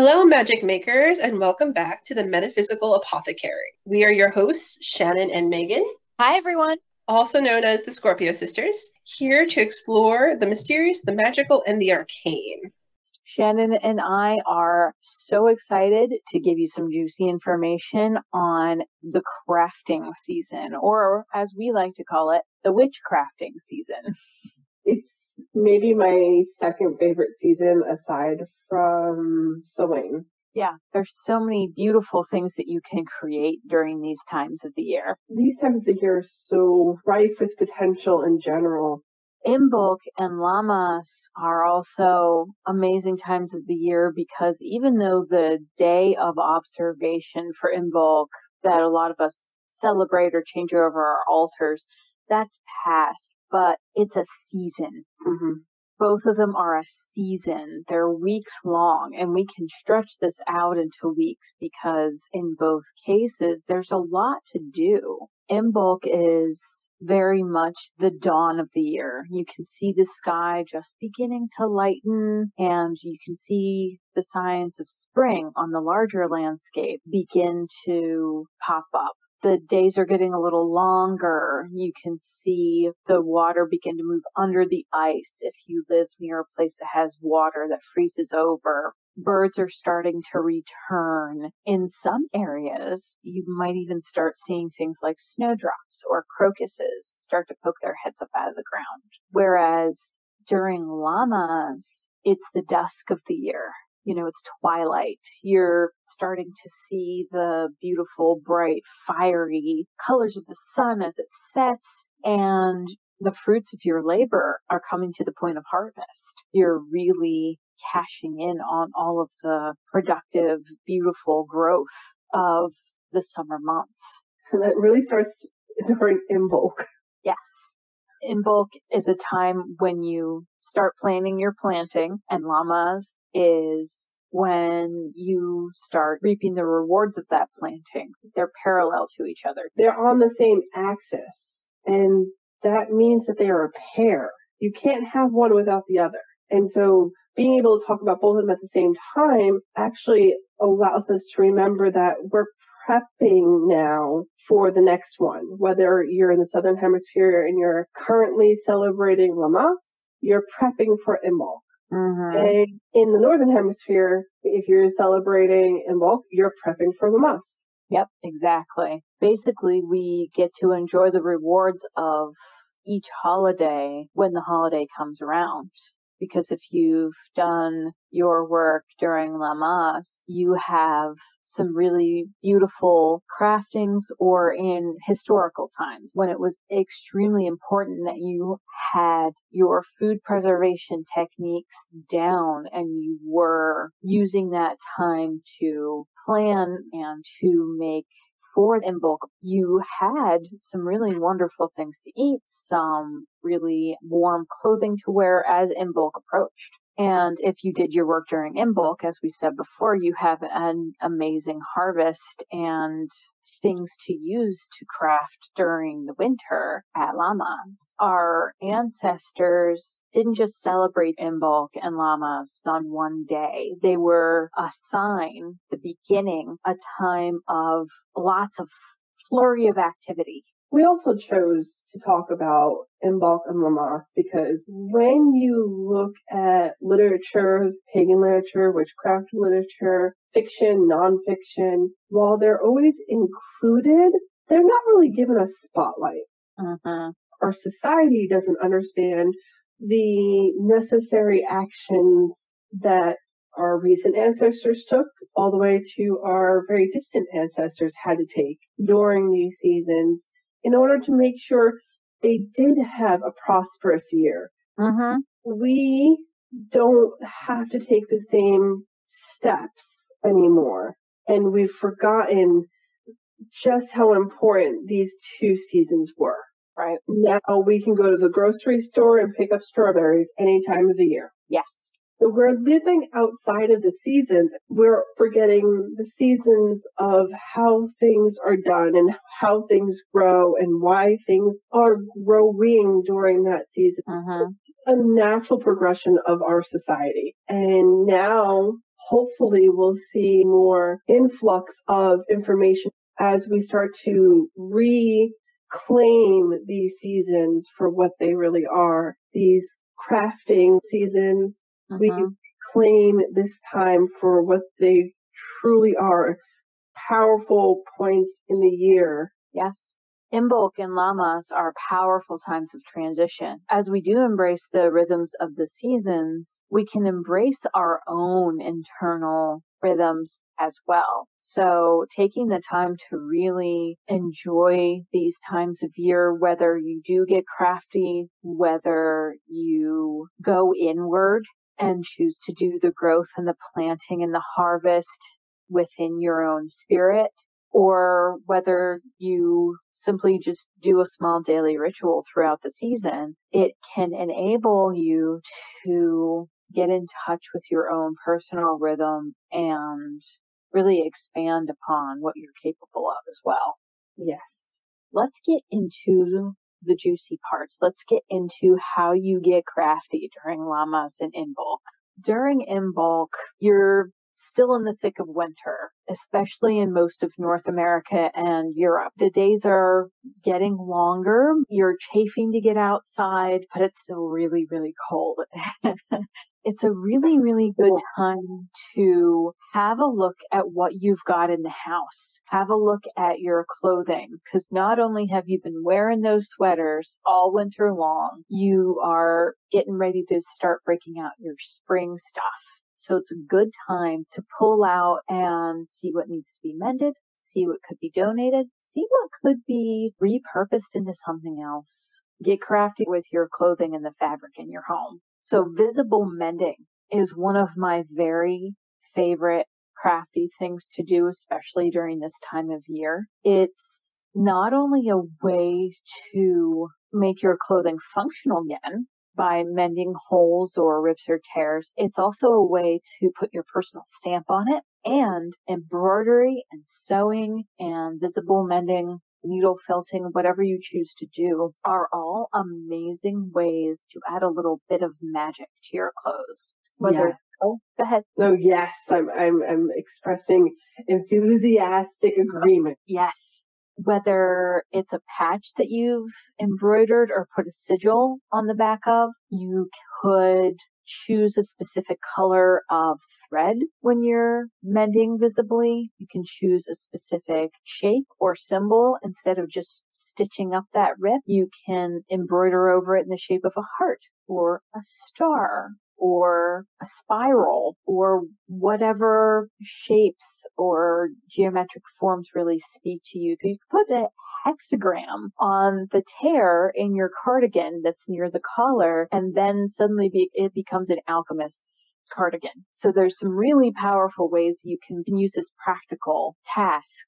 Hello, magic makers, and welcome back to the Metaphysical Apothecary. We are your hosts, Shannon and Megan. Hi, everyone. Also known as the Scorpio Sisters, here to explore the mysterious, the magical, and the arcane. Shannon and I are so excited to give you some juicy information on the crafting season, or as we like to call it, the witch crafting season. It's maybe my second favorite season aside from Samhain. Yeah, there's so many beautiful things that you can create during these times of the year. These times of the year are so rife with potential in general. Imbolc and Lammas are also amazing times of the year because even though the day of observation for Imbolc that a lot of us celebrate or change over our altars, that's past, but it's a season. Mm-hmm. Both of them are a season. They're weeks long, and we can stretch this out into weeks because in both cases, there's a lot to do. Imbolc is very much the dawn of the year. You can see the sky just beginning to lighten, and you can see the signs of spring on the larger landscape begin to pop up the days are getting a little longer. You can see the water begin to move under the ice if you live near a place that has water that freezes over. Birds are starting to return. In some areas, you might even start seeing things like snowdrops or crocuses start to poke their heads up out of the ground. Whereas during Lammas, it's the dusk of the year you know, it's twilight. You're starting to see the beautiful, bright, fiery colors of the sun as it sets and the fruits of your labor are coming to the point of harvest. You're really cashing in on all of the productive, beautiful growth of the summer months. And that really starts during Imbolc. Yes. Imbolc is a time when you start planning your planting and Lammas is when you start reaping the rewards of that planting. They're parallel to each other. They're on the same axis, and that means that they are a pair. You can't have one without the other. And so being able to talk about both of them at the same time actually allows us to remember that we're prepping now for the next one. Whether you're in the Southern Hemisphere and you're currently celebrating Lammas, you're prepping for Imbolc. Mm-hmm. And in the northern hemisphere, if you're celebrating Imbolc, you're prepping for Lammas. Yep, exactly. Basically, we get to enjoy the rewards of each holiday when the holiday comes around because if you've done your work during Lammas, you have some really beautiful craftings or in historical times when it was extremely important that you had your food preservation techniques down and you were using that time to plan and to make for bulk, you had some really wonderful things to eat, some really warm clothing to wear as Imbolc approached. And if you did your work during Imbolc, as we said before, you have an amazing harvest and things to use to craft during the winter at Lammas. Our ancestors didn't just celebrate Imbolc and Lammas on one day. They were a sign, the beginning, a time of lots of flurry of activity. We also chose to talk about Imbolc and Lammas because when you look at literature, pagan literature, witchcraft literature, fiction, nonfiction, while they're always included, they're not really given a spotlight. Mm-hmm. Our society doesn't understand the necessary actions that our recent ancestors took, all the way to our very distant ancestors had to take during these seasons in order to make sure they did have a prosperous year. Mm-hmm. We don't have to take the same steps anymore. And we've forgotten just how important these two seasons were. Right. Now we can go to the grocery store and pick up strawberries any time of the year. Yes. We're living outside of the seasons. We're forgetting the seasons of how things are done and how things grow and why things are growing during that season. Mm-hmm. A natural progression of our society. And now, hopefully we'll see more influx of information as we start to reclaim these seasons for what they really are. These crafting seasons, mm-hmm. we claim this time for what they truly are powerful points in the year. Yes. Imbolc and Lammas are powerful times of transition. As we do embrace the rhythms of the seasons, we can embrace our own internal rhythms as well. So taking the time to really enjoy these times of year, whether you do get crafty, whether you go inward and choose to do the growth and the planting and the harvest within your own spirit, or whether you simply just do a small daily ritual throughout the season, it can enable you to get in touch with your own personal rhythm and really expand upon what you're capable of as well. Yes. Let's get into the juicy parts. Let's get into how you get crafty during Lammas and Imbolc. During Imbolc, you're still in the thick of winter, especially in most of North America and Europe. The days are getting longer. You're chafing to get outside, but it's still really, really cold. it's a really, really good time to have a look at what you've got in the house. Have a look at your clothing because not only have you been wearing those sweaters all winter long, you are getting ready to start breaking out your spring stuff. So it's a good time to pull out and see what needs to be mended, see what could be donated, see what could be repurposed into something else. Get crafty with your clothing and the fabric in your home. So visible mending is one of my very favorite crafty things to do, especially during this time of year. It's not only a way to make your clothing functional again, by mending holes or rips or tears. It's also a way to put your personal stamp on it and embroidery and sewing and visible mending needle felting, whatever you choose to do, are all amazing ways to add a little bit of magic to your clothes. Whether yeah. oh, go ahead. No, yes, I'm I'm I'm expressing enthusiastic agreement. Yes whether it's a patch that you've embroidered or put a sigil on the back of. You could choose a specific color of thread when you're mending visibly. You can choose a specific shape or symbol instead of just stitching up that rip. You can embroider over it in the shape of a heart or a star or a spiral or whatever shapes or geometric forms really speak to you. You could put a hexagram on the tear in your cardigan that's near the collar and then suddenly be, it becomes an alchemist's cardigan. So there's some really powerful ways you can use this practical task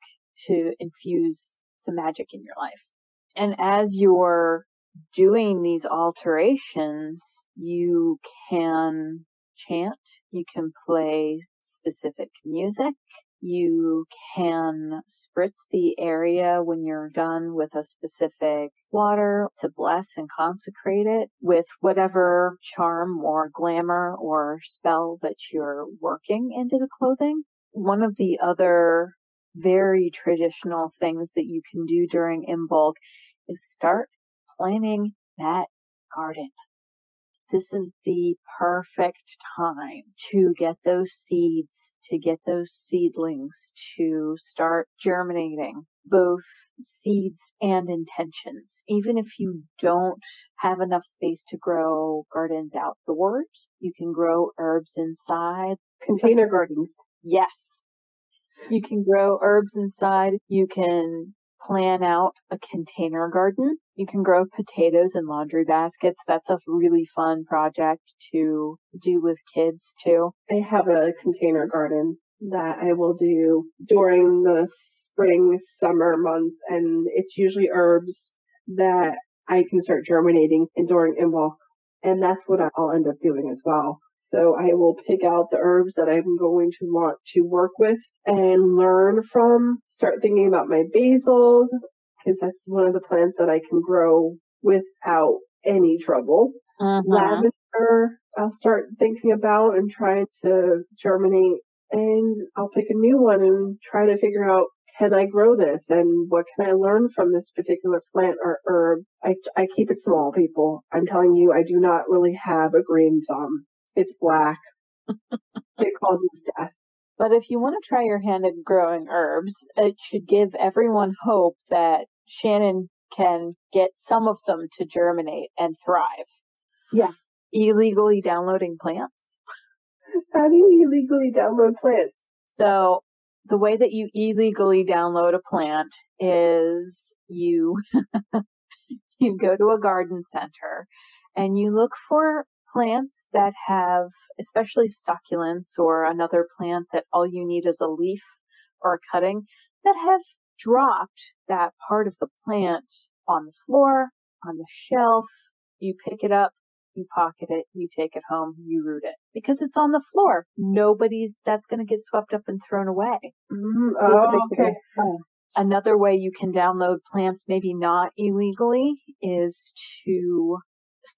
to infuse some magic in your life. And as you're doing these alterations, you can chant, you can play specific music, you can spritz the area when you're done with a specific water to bless and consecrate it with whatever charm or glamour or spell that you're working into the clothing. One of the other very traditional things that you can do during Imbolc is start planting that garden. This is the perfect time to get those seeds, to get those seedlings to start germinating both seeds and intentions. Even if you don't have enough space to grow gardens outdoors, you can grow herbs inside. Container gardens. Yes. You can grow herbs inside. You can plan out a container garden. You can grow potatoes in laundry baskets. That's a really fun project to do with kids too. I have a container garden that I will do during the spring, summer months, and it's usually herbs that I can start germinating during Imbolc. And that's what I'll end up doing as well. So I will pick out the herbs that I'm going to want to work with and learn from. Start thinking about my basil because that's one of the plants that I can grow without any trouble. Uh-huh. Lavender, I'll start thinking about and trying to germinate and I'll pick a new one and try to figure out can I grow this and what can I learn from this particular plant or herb? I, I keep it small, people. I'm telling you, I do not really have a green thumb. It's black. it causes death. But if you want to try your hand at growing herbs, it should give everyone hope that Shannon can get some of them to germinate and thrive. Yeah. Illegally downloading plants. How do you illegally download plants? So the way that you illegally download a plant is you you go to a garden center and you look for plants that have especially succulents or another plant that all you need is a leaf or a cutting that have dropped that part of the plant on the floor, on the shelf, you pick it up, you pocket it, you take it home, you root it because it's on the floor. Nobody's that's going to get swept up and thrown away. Mm, So oh, big okay. Another way you can download plants, maybe not illegally, is to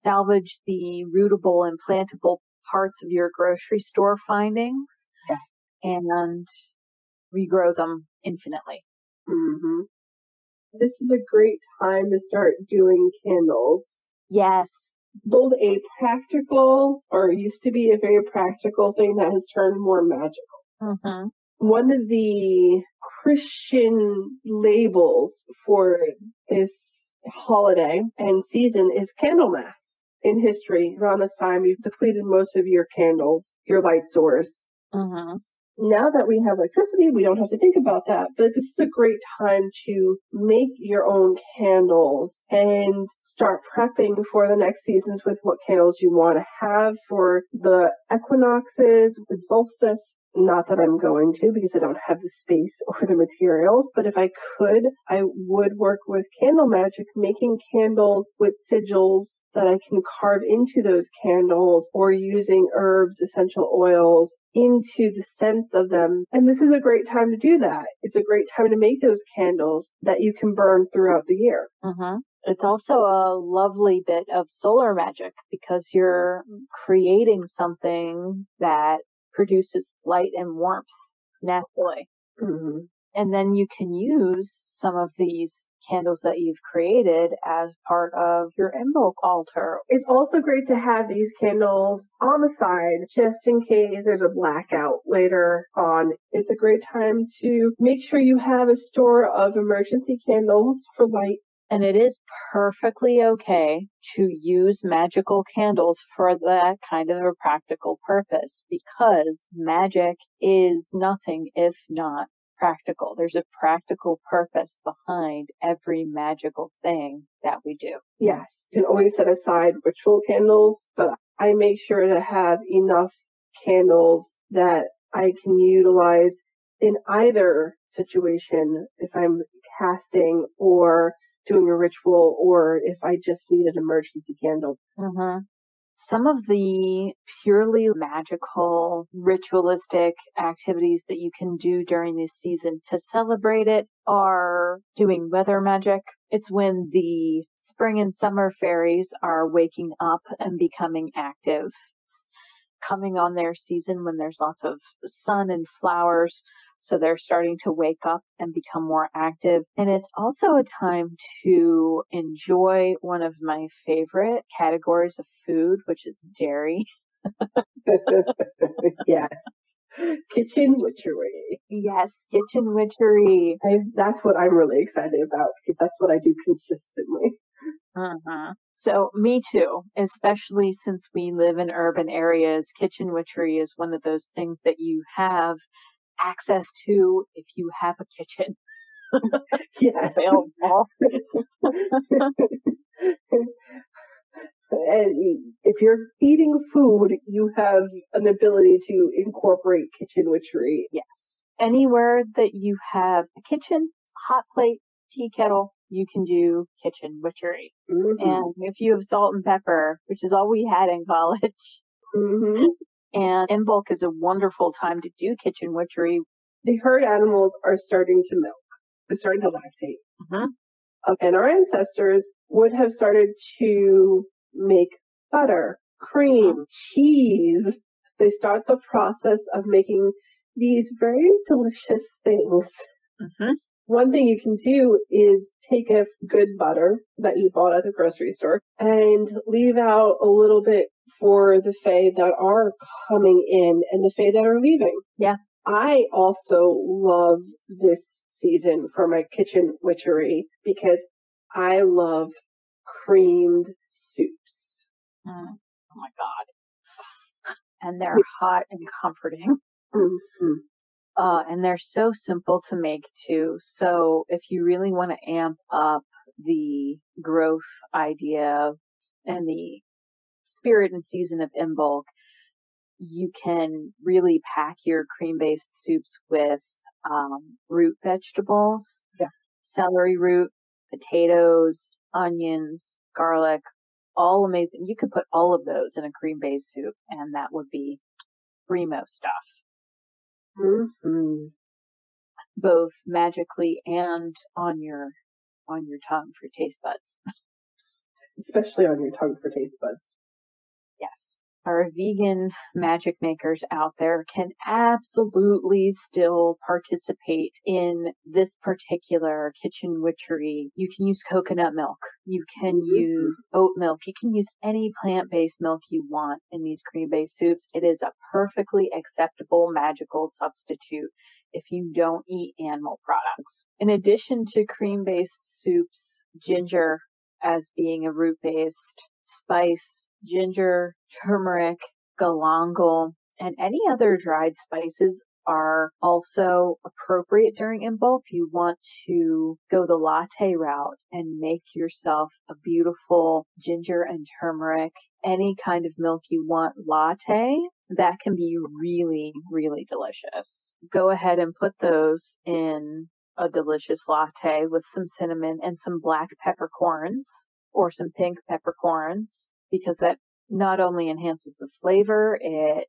salvage the rootable and plantable parts of your grocery store findings and regrow them infinitely. hmm This is a great time to start doing candles. Yes. Both a practical, or used to be a very practical thing that has turned more magical. hmm One of the Christian labels for this holiday and season is Candlemas. In history, around this time, you've depleted most of your candles, your light source. hmm now that we have electricity, we don't have to think about that. But this is a great time to make your own candles and start prepping for the next seasons with what candles you want to have for the equinoxes, the solstice. Not that I'm going to because I don't have the space or the materials, but if I could, I would work with candle magic, making candles with sigils that I can carve into those candles or using herbs, essential oils into the scents of them. And this is a great time to do that. It's a great time to make those candles that you can burn throughout the year. hmm It's also a lovely bit of solar magic because you're creating something that produces light and warmth naturally. hmm And then you can use some of these candles that you've created as part of your Imbolc altar. It's also great to have these candles on the side just in case there's a blackout later on. It's a great time to make sure you have a store of emergency candles for light. And it is perfectly okay to use magical candles for that kind of a practical purpose because magic is nothing if not practical. There's a practical purpose behind every magical thing that we do. Yes, you can always set aside ritual candles, but I make sure to have enough candles that I can utilize in either situation if I'm casting or doing a ritual or if I just need an emergency candle. hmm Some of the purely magical, ritualistic activities that you can do during this season to celebrate it are doing weather magic. It's when the spring and summer fairies are waking up and becoming active. Coming on their season when there's lots of sun and flowers. So they're starting to wake up and become more active. And it's also a time to enjoy one of my favorite categories of food, which is dairy. yes. Kitchen witchery. Yes, kitchen witchery. I, that's what I'm really excited about because that's what I do consistently. Uh-huh. So me too, especially since we live in urban areas, kitchen witchery is one of those things that you have access to if you have a kitchen Yes. available. and if you're eating food, you have an ability to incorporate kitchen witchery. Yes. Anywhere that you have a kitchen, hot plate, tea kettle, you can do kitchen witchery. Mhm. And if you have salt and pepper, which is all we had in college, Mhm. And Imbolc is a wonderful time to do kitchen witchery. The herd animals are starting to milk. They're starting to lactate. Mhm. Uh, And our ancestors would have started to make butter, cream, cheese. They start the process of making these very delicious things. Mm-hmm. One thing you can do is take a good butter that you bought at the grocery store and leave out a little bit for the Fae that are coming in and the Fae that are leaving. Yeah. I also love this season for my kitchen witchery because I love creamed soups. Mm. Oh my god. And they're hot and comforting. Mhm. Uh, and they're so simple to make too. So if you really want to amp up the growth idea and the spirit and season of Imbolc, you can really pack your cream based soups with um, root vegetables, Yeah. celery root, potatoes, onions, garlic, all amazing. You could put all of those in a cream based soup, and that would be primo stuff, Mhm. both magically and on your on your tongue for taste buds. Especially on your tongue for taste buds. Yes. Our vegan magic makers out there can absolutely still participate in this particular kitchen witchery. You can use coconut milk. You can Mhm. use oat milk. You can use any plant based milk you want in these cream based soups. It is a perfectly acceptable magical substitute if you don't eat animal products. In addition to cream based soups, ginger as being a root based spice, ginger, turmeric, galangal, and any other dried spices are also appropriate during Imbolc. If you want to go the latte route and make yourself a beautiful ginger and turmeric, any kind of milk you want latte, that can be really, really delicious. Go ahead and put those in a delicious latte with some cinnamon and some black peppercorns or some pink peppercorns because that not only enhances the flavor, it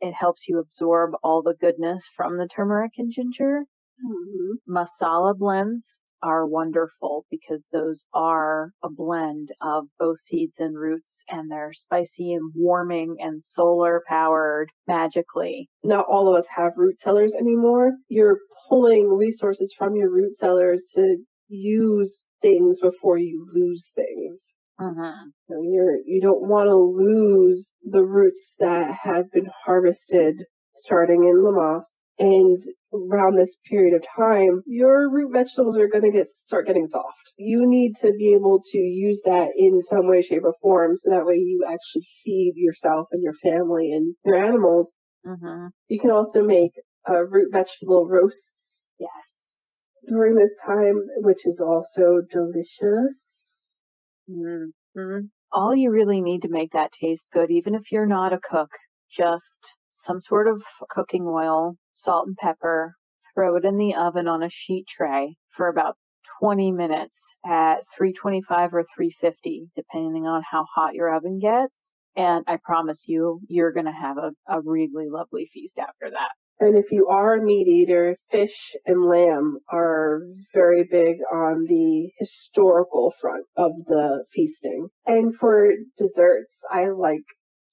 it helps you absorb all the goodness from the turmeric and ginger. Mhm. Masala blends are wonderful because those are a blend of both seeds and roots and they're spicy and warming and solar powered magically. Not all of us have root cellars anymore. You're pulling resources from your root cellars to use things before you lose things. Mm-hmm. You you're you don't want to lose the roots that have been harvested starting in Lammas. And around this period of time, your root vegetables are going to get start getting soft. You need to be able to use that in some way, shape, or form, so that way you actually feed yourself and your family and your animals. Mm-hmm. You can also make uh, root vegetable roasts Yes. During this time, which is also delicious. hmm All you really need to make that taste good, even if you're not a cook, just some sort of cooking oil, salt and pepper, throw it in the oven on a sheet tray for about 20 minutes at 325 or 350, depending on how hot your oven gets. And I promise you, you're going to have a, a really lovely feast after that. And if you are a meat eater, fish and lamb are very big on the historical front of the feasting. And for desserts, I like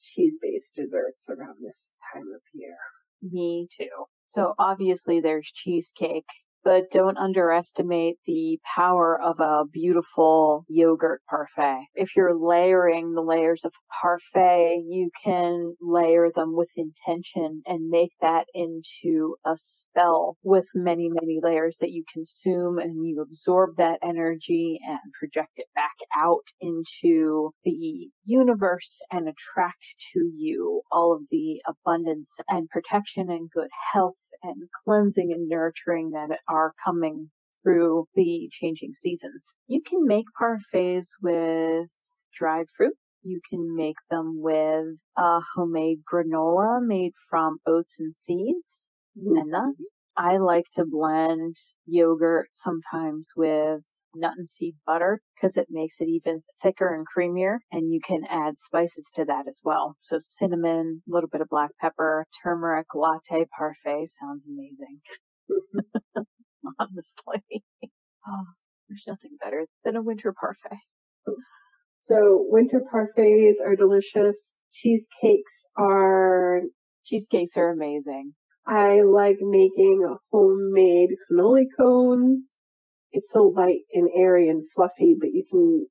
cheese based desserts around this time of year. Me too. So obviously there's cheesecake, but don't underestimate the power of a beautiful yogurt parfait. If you're layering the layers of parfait, you can layer them with intention and make that into a spell with many, many layers that you consume and you absorb that energy and project it back out into the universe and attract to you all of the abundance and protection and good health and cleansing and nurturing that are coming through the changing seasons. You can make parfaits with dried fruit. You can make them with a homemade granola made from oats and seeds and mm-hmm. nuts. I like to blend yogurt sometimes with nut and seed butter because it makes it even thicker and creamier and you can add spices to that as well. So cinnamon, a little bit of black pepper, turmeric latte parfait sounds amazing. Honestly. Oh, there's nothing better than a winter parfait. So winter parfaits are delicious. Cheesecakes are Cheesecakes are amazing. I like making homemade cannoli cones. It's so light and airy and fluffy, but you can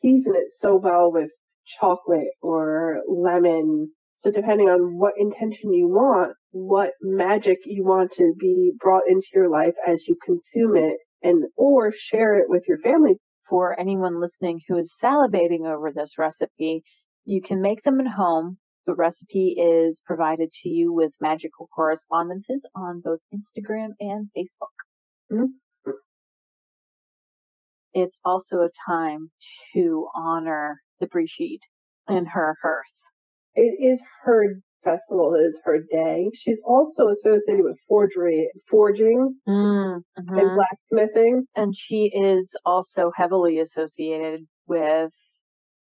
season it so well with chocolate or lemon. So depending on what intention you want, what magic you want to be brought into your life as you consume it and or share it with your family. For anyone listening who is salivating over this recipe, you can make them at home. The recipe is provided to you with magical correspondences on both Instagram and Facebook. Mhm. It's also a time to honor the Brigid and her hearth. It is her festival, it is her day. She's also associated with forgery, forging Mm, and blacksmithing. And she is also heavily associated with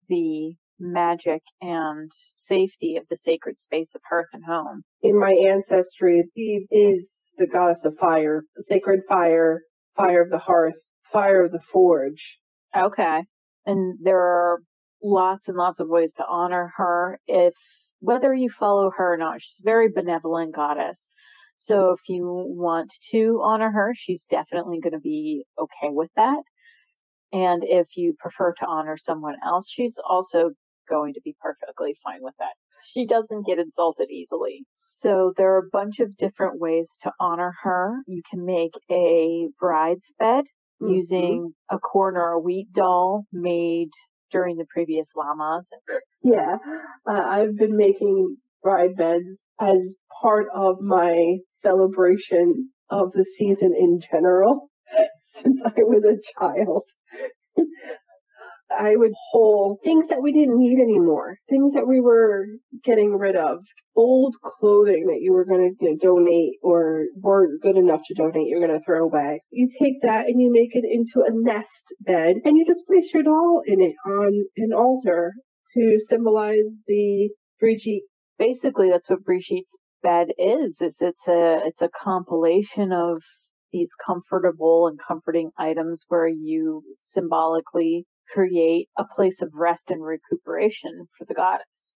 the magic and safety of the sacred space of hearth and home. In my ancestry, Eve is the goddess of fire, the sacred fire, fire of the hearth, fire of the forge. Okay. And there are lots and lots of ways to honor her if whether you follow her or not. She's a very benevolent goddess. So if you want to honor her, she's definitely going to be okay with that. And if you prefer to honor someone else, she's also going to be perfectly fine with that. She doesn't get insulted easily. So there are a bunch of different ways to honor her. You can make a bride's bed Mhm. using a corn or a wheat doll made during the previous Lammas. Yeah, uh, I've been making bride beds as part of my celebration of the season in general since I was a child. I would pull things that we didn't need anymore, things that we were getting rid of, old clothing that you were going to you know, donate or weren't good enough to donate, you're going to throw away. You take that and you make it into a nest bed and you just place your doll in it on an altar to symbolize the Brigid. Basically, that's what Brigid's bed is. Is it's a it's a compilation of these comfortable and comforting items where you symbolically create a place of rest and recuperation for the goddess.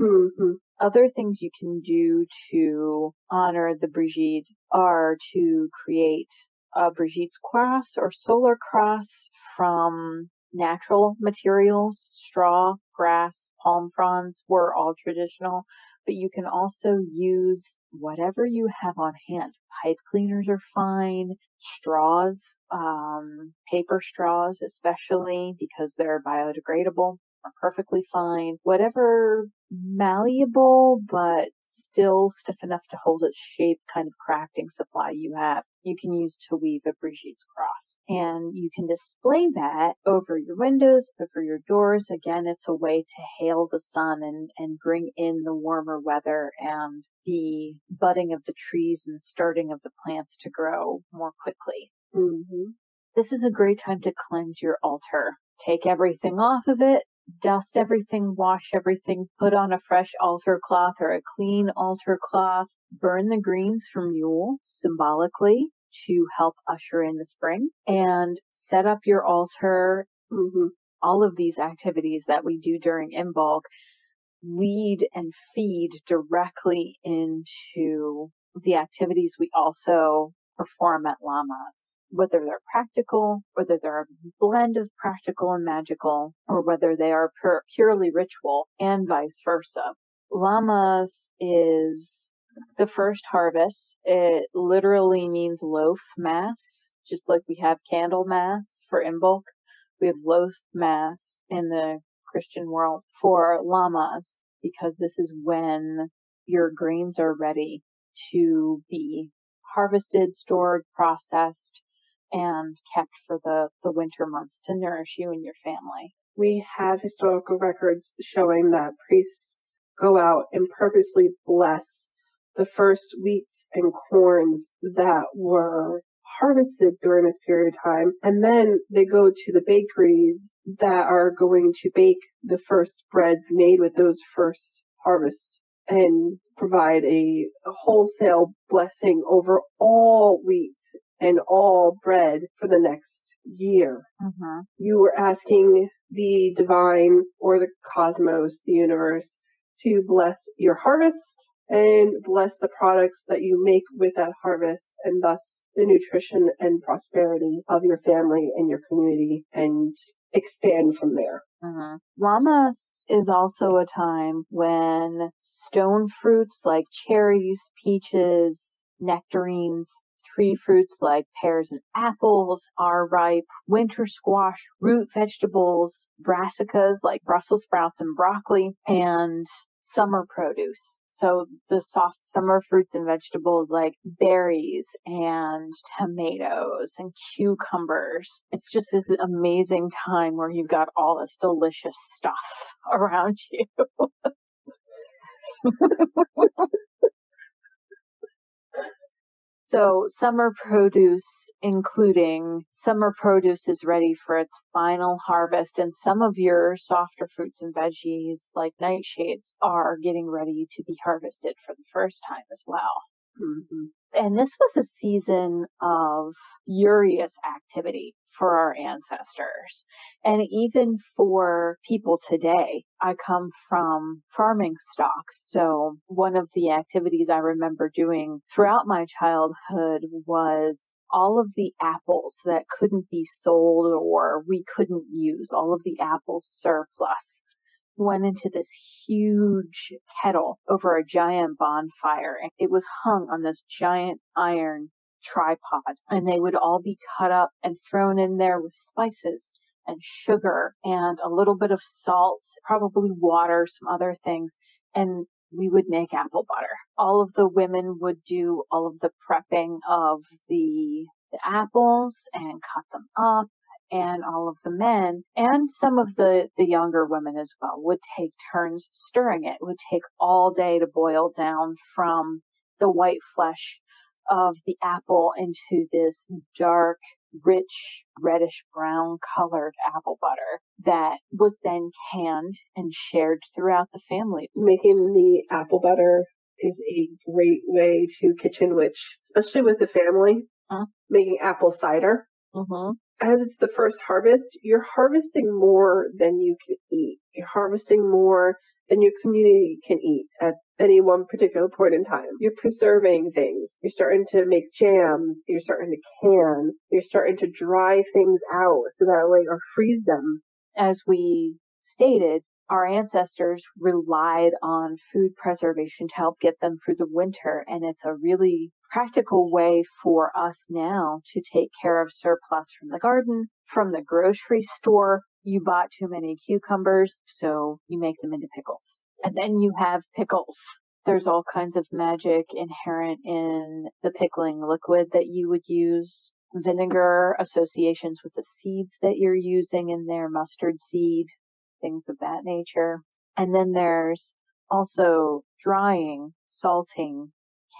Mm-hmm. Other things you can do to honor the Brigid are to create a Brigid's cross or solar cross from natural materials, straw, grass, palm fronds were all traditional, but you can also use whatever you have on hand. Pipe cleaners are fine, straws, um, paper straws especially because they're biodegradable are perfectly fine. Whatever malleable but still stiff enough to hold its shape kind of crafting supply you have, you can use to weave a Brigid's cross. And you can display that over your windows, over your doors. Again, it's a way to hail the sun and, and bring in the warmer weather and the budding of the trees and starting of the plants to grow more quickly. Mm-hmm. This is a great time to cleanse your altar. Take everything off of it, dust everything, wash everything, put on a fresh altar cloth or a clean altar cloth, burn the greens from Yule symbolically to help usher in the spring, and set up your altar. Mm-hmm. All of these activities that we do during Imbolc lead and feed directly into the activities we also perform at Lammas whether they're practical, whether they're a blend of practical and magical, or whether they are pur- purely ritual, and vice versa. Lammas is the first harvest. It literally means loaf mass, just like we have Candlemas for Imbolc. We have loaf mass in the Christian world for Lammas because this is when your grains are ready to be harvested, stored, processed, and kept for the, the winter months to nourish you and your family. We have historical records showing that priests go out and purposely bless the first wheats and corns that were harvested during this period of time. And then they go to the bakeries that are going to bake the first breads made with those first harvests and provide a, wholesale blessing over all wheat and all bread for the next year. Mm-hmm. You were asking the divine or the cosmos, the universe, to bless your harvest and bless the products that you make with that harvest and thus the nutrition and prosperity of your family and your community and expand from there. Mm-hmm. Lammas is also a time when stone fruits like cherries, peaches, nectarines, tree fruits like pears and apples are ripe, winter squash, root vegetables, brassicas like Brussels sprouts and broccoli, and summer produce. So the soft summer fruits and vegetables like berries and tomatoes and cucumbers. It's just this amazing time where you've got all this delicious stuff around you. So summer produce, including summer produce is ready for its final harvest and some of your softer fruits and veggies like nightshades are getting ready to be harvested for the first time as well. Mm-hmm. And this was a season of furious activity for our ancestors and even for people today. I come from farming stocks. So one of the activities I remember doing throughout my childhood was all of the apples that couldn't be sold or we couldn't use, all of the apple surplus went into this huge kettle over a giant bonfire. and It was hung on this giant iron tripod and they would all be cut up and thrown in there with spices and sugar and a little bit of salt, probably water, some other things. And we would make apple butter. All of the women would do all of the prepping of the, the apples and cut them up and all of the men and some of the, the younger women as well would take turns stirring it. It would take all day to boil down from the white flesh of the apple into this dark, rich, reddish brown colored apple butter that was then canned and shared throughout the family. Making the apple butter is a great way to kitchen witch, especially with the family. Uh-huh. Making apple cider. Mm-hmm as it's the first harvest, you're harvesting more than you can eat. You're harvesting more than your community can eat at any one particular point in time. You're preserving things. You're starting to make jams. You're starting to can. You're starting to dry things out so that way or freeze them. As we stated, our ancestors relied on food preservation to help get them through the winter. And it's a really practical way for us now to take care of surplus from the garden, from the grocery store. You bought too many cucumbers, so you make them into pickles. And then you have pickles. There's all kinds of magic inherent in the pickling liquid that you would use. Vinegar associations with the seeds that you're using in there, mustard seed, things of that nature. And then there's also drying, salting,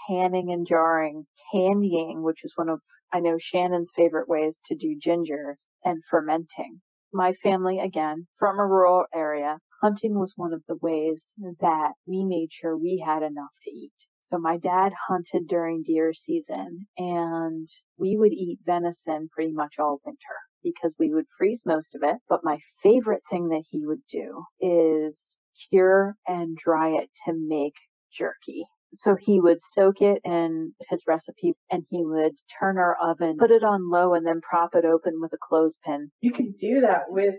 canning and jarring, candying, which is one of, I know, Shannon's favorite ways to do ginger, and fermenting. My family, again, from a rural area, hunting was one of the ways that we made sure we had enough to eat. So my dad hunted during deer season and we would eat venison pretty much all winter because we would freeze most of it. But my favorite thing that he would do is cure and dry it to make jerky. So he would soak it in his recipe and he would turn our oven, put it on low, and then prop it open with a clothespin. You could do that with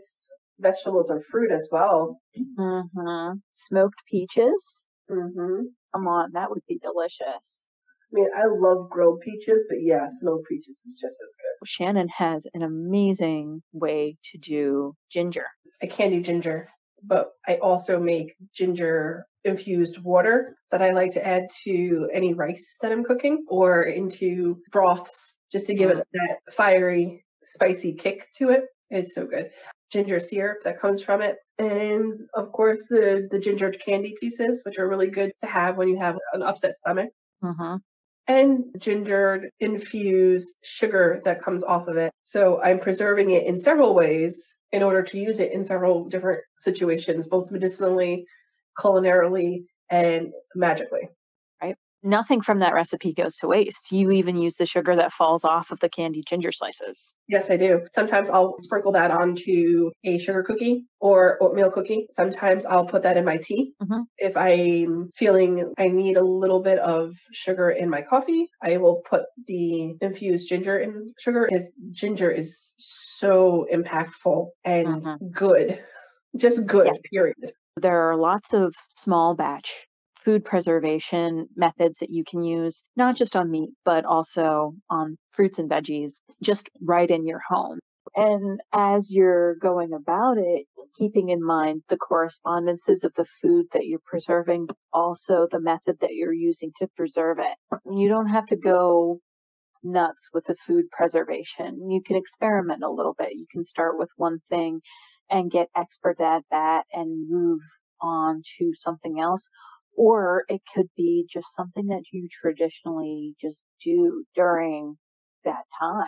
vegetables or fruit as well. Mm-hmm. Smoked peaches. Mm-hmm. Come on, that would be delicious. I mean, I love grilled peaches, but yeah, smoked peaches is just as good. Shannon has an amazing way to do ginger. I can't do ginger, but I also make ginger infused water that I like to add to any rice that I'm cooking or into broths just to give it that fiery, spicy kick to it. It's so good. Ginger syrup that comes from it. And of course, the, the ginger candy pieces, which are really good to have when you have an upset stomach. Mm-hmm. And ginger infused sugar that comes off of it. So I'm preserving it in several ways in order to use it in several different situations, both medicinally culinarily and magically. Nothing from that recipe goes to waste. You even use the sugar that falls off of the candied ginger slices. Yes, I do. Sometimes I'll sprinkle that onto a sugar cookie or oatmeal cookie. Sometimes I'll put that in my tea. Mhm. If I'm feeling I need a little bit of sugar in my coffee, I will put the infused ginger in sugar. Because ginger is so impactful and Mhm. good. Just good, Yeah. period. There are lots of small batch food preservation methods that you can use, not just on meat, but also on fruits and veggies, just right in your home. And as you're going about it, keeping in mind the correspondences of the food that you're preserving, also the method that you're using to preserve it. You don't have to go nuts with the food preservation. You can experiment a little bit. You can start with one thing and get expert at that and move on to something else. Or it could be just something that you traditionally just do during that time.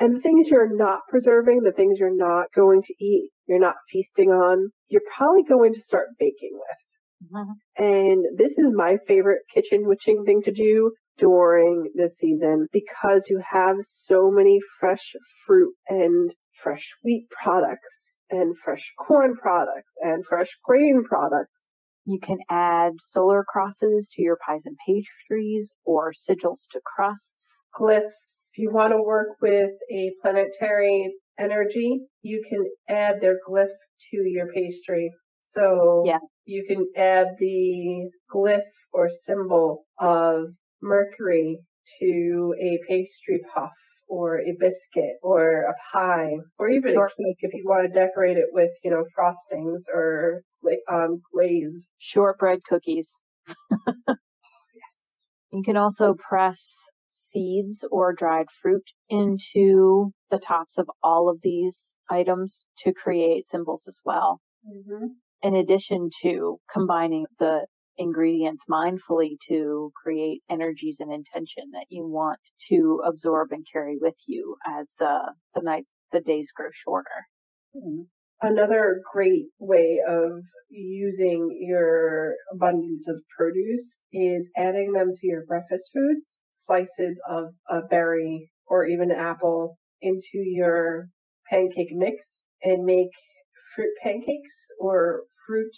And the things you're not preserving, the things you're not going to eat, you're not feasting on, you're probably going to start baking with. Mhm. And this is my favorite kitchen witching thing to do during this season because you have so many fresh fruit and fresh wheat products and fresh corn products and fresh grain products. You can add solar crosses to your pies and pastries or sigils to crusts. Glyphs. If you want to work with a planetary energy, you can add their glyph to your pastry. So Yeah. you can add the glyph or symbol of Mercury to a pastry puff or a biscuit or a pie or even Sure. a cake if you want to decorate it with, you know, frostings or like um glaze. Shortbread cookies. Yes. You can also press seeds or dried fruit into the tops of all of these items to create symbols as well. hmm In addition to combining the ingredients mindfully to create energies and intention that you want to absorb and carry with you as the, the night, the days grow shorter. Hmm. Another great way of using your abundance of produce is adding them to your breakfast foods, slices of a berry or even apple into your pancake mix and make fruit pancakes or fruit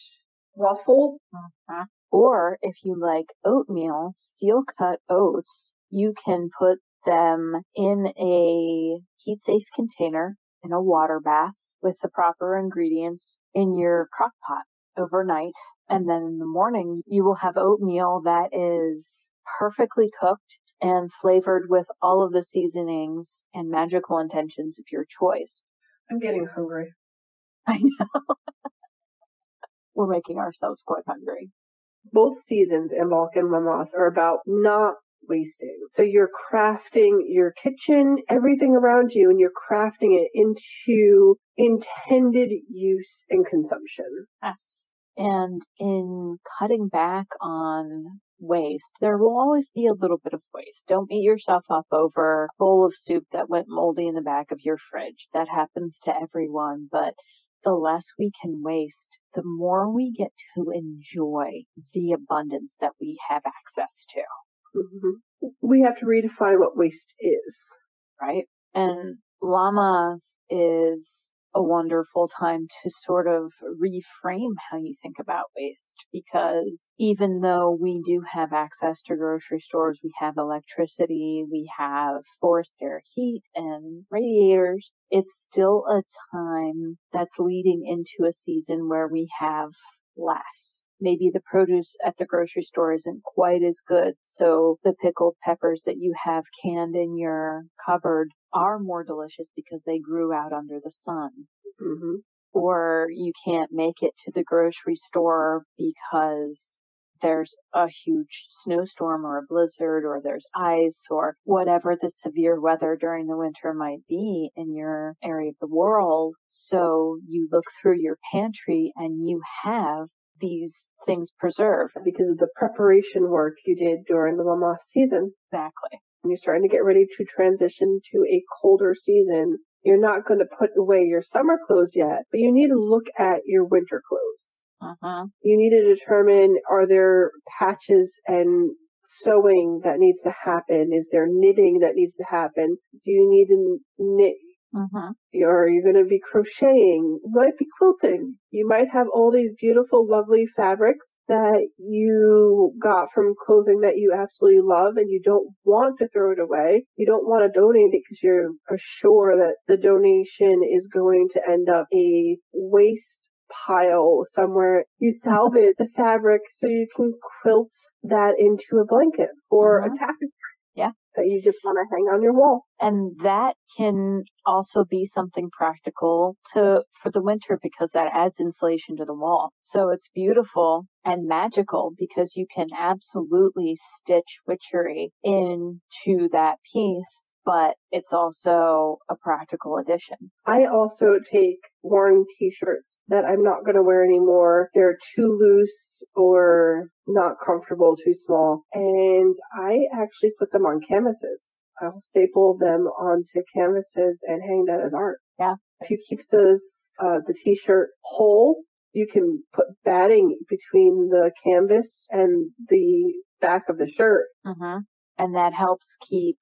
waffles. Mm-hmm. Or if you like oatmeal, steel cut oats, you can put them in a heat safe container in a water bath with the proper ingredients in your crock pot overnight. And then in the morning, you will have oatmeal that is perfectly cooked and flavored with all of the seasonings and magical intentions of your choice. I'm getting hungry. I know. We're making ourselves quite hungry. Both seasons Imbolc and Lammas are about not wasting. So you're crafting your kitchen, everything around you, and you're crafting it into intended use and consumption. Yes. And in cutting back on waste, there will always be a little bit of waste. Don't beat yourself up over a bowl of soup that went moldy in the back of your fridge. That happens to everyone, but the less we can waste, the more we get to enjoy the abundance that we have access to, hmm We have to redefine what waste is. right? And Lammas is a wonderful time to sort of reframe how you think about waste because even though we do have access to grocery stores, we have electricity, we have forced air heat and radiators, it's still a time that's leading into a season where we have less. Maybe the produce at the grocery store isn't quite as good, so the pickled peppers that you have canned in your cupboard are more delicious because they grew out under the sun. hmm Or you can't make it to the grocery store because there's a huge snowstorm or a blizzard or there's ice or whatever the severe weather during the winter might be in your area of the world. So you look through your pantry and you have these things preserve. Because of the preparation work you did during the Lammas season. Exactly. and you're starting to get ready to transition to a colder season, you're not going to put away your summer clothes yet, but you need to look at your winter clothes. Uh-huh. You need to determine are there patches and sewing that needs to happen? Is there knitting that needs to happen? Do you need to knit Mm-hmm. or you're going to be crocheting, you might be quilting. You might have all these beautiful, lovely fabrics that you got from clothing that you absolutely love and you don't want to throw it away. You don't want to donate it because you're sure that the donation is going to end up a waste pile somewhere. You salvage the fabric so you can quilt that into a blanket or a tapestry. That you just want to hang on your wall. and that can also be something practical to for the winter because that adds insulation to the wall so it's beautiful and magical because you can absolutely stitch witchery into that piece but it's also a practical addition I also take worn t-shirts that I'm not going to wear anymore. They're too loose or not comfortable, too small. And I actually put them on canvases. I'll staple them onto canvases and hang that as art. Yeah. If you keep those, uh, the t-shirt whole, you can put batting between the canvas and the back of the shirt. hmm and that helps keep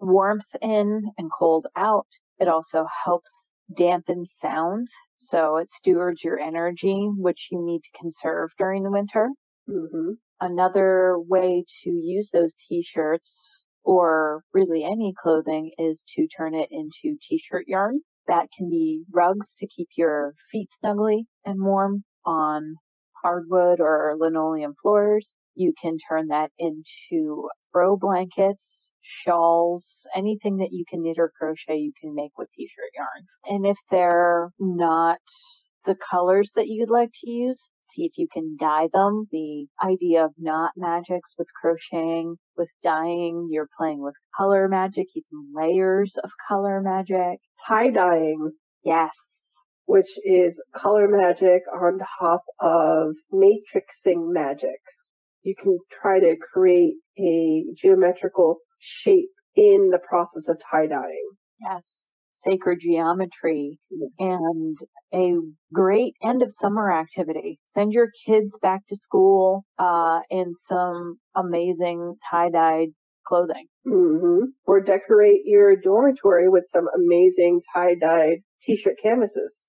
warmth in and cold out it also helps dampen sound so it stewards your energy which you need to conserve during the winter hmm Another way to use those t-shirts or really any clothing is to turn it into t-shirt yarn. That can be rugs to keep your feet snugly and warm on hardwood or linoleum floors. You can turn that into throw blankets, shawls, anything that you can knit or crochet you can make with t-shirt yarn. And if they're not the colors that you'd like to use. See if you can dye them. The idea of not magics with crocheting, with dyeing, you're playing with color magic, even layers of color magic. Tie dyeing. Yes. which is color magic on top of matrixing magic. You can try to create a geometrical shape in the process of tie dyeing. Yes. Sacred geometry and a great end of summer activity. Send your kids back to school uh, in some amazing tie-dyed clothing. hmm Or decorate your dormitory with some amazing tie dyed t shirt canvases.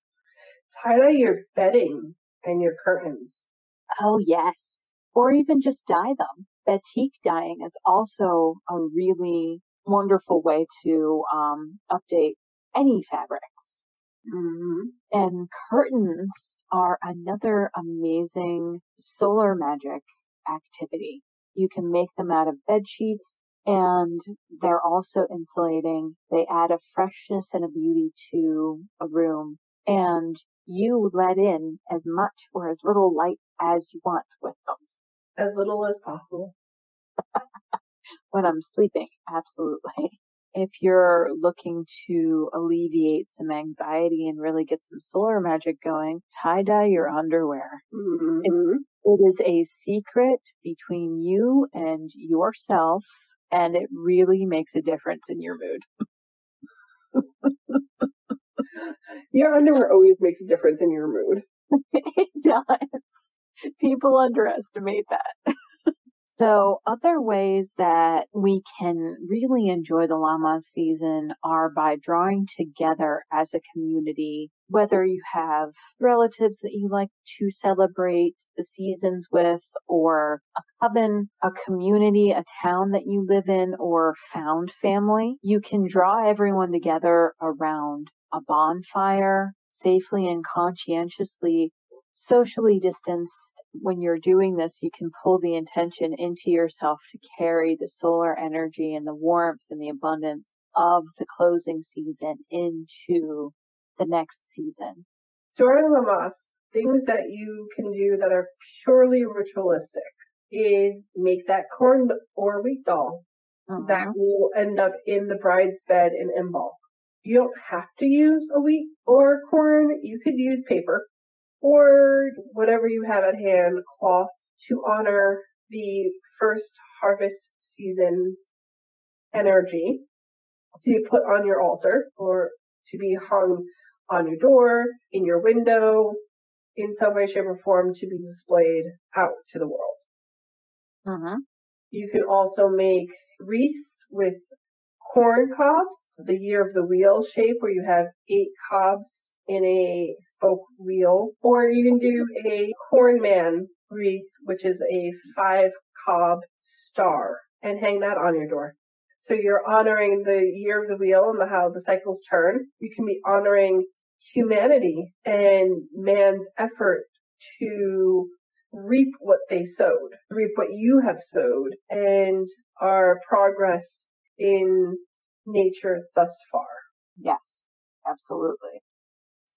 Tie dye your bedding and your curtains. Oh, yes. Or even just dye them. Batik dyeing is also a really wonderful way to um, update any fabrics. hmm And curtains are another amazing solar magic activity. You can make them out of bed sheets and they're also insulating. They add a freshness and a beauty to a room and you let in as much or as little light as you want with them. As little as possible. when I'm sleeping, absolutely. If you're looking to alleviate some anxiety and really get some solar magic going, tie dye your underwear. hmm It is a secret between you and yourself, and it really makes a difference in your mood. Your underwear always makes a difference in your mood. it does. People underestimate that. so, other ways that we can really enjoy the Lammas season are by drawing together as a community, whether you have relatives that you like to celebrate the seasons with, or a coven, a community, a town that you live in, or found family. You can draw everyone together around a bonfire safely and conscientiously socially distanced when you're doing this you can pull the intention into yourself to carry the solar energy and the warmth and the abundance of the closing season into the next season During Lammas, things that you can do that are purely ritualistic is make that corn or wheat doll that Mhm. will end up in the bride's bed in Imbolc. You don't have to use a wheat or corn. You could use paper or whatever you have at hand, cloth, to honor the first harvest season's energy to put on your altar or to be hung on your door, in your window, in some way, shape, or form to be displayed out to the world. Mhm. You can also make wreaths with corn cobs, the year of the wheel shape, where you have eight cobs in a spoke wheel. Or you can do a corn man wreath, which is a five cob star, and hang that on your door. So you're honoring the year of the wheel and the, how the cycles turn. You can be honoring humanity and man's effort to reap what they sowed, reap what you have sowed, and our progress in nature thus far. Yes, absolutely.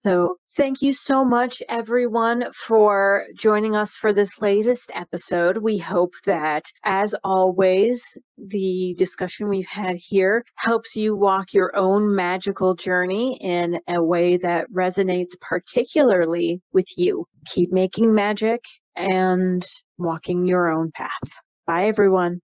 So, thank you so much, everyone, for joining us for this latest episode. We hope that, as always, the discussion we've had here helps you walk your own magical journey in a way that resonates particularly with you. Keep making magic and walking your own path. Bye, everyone.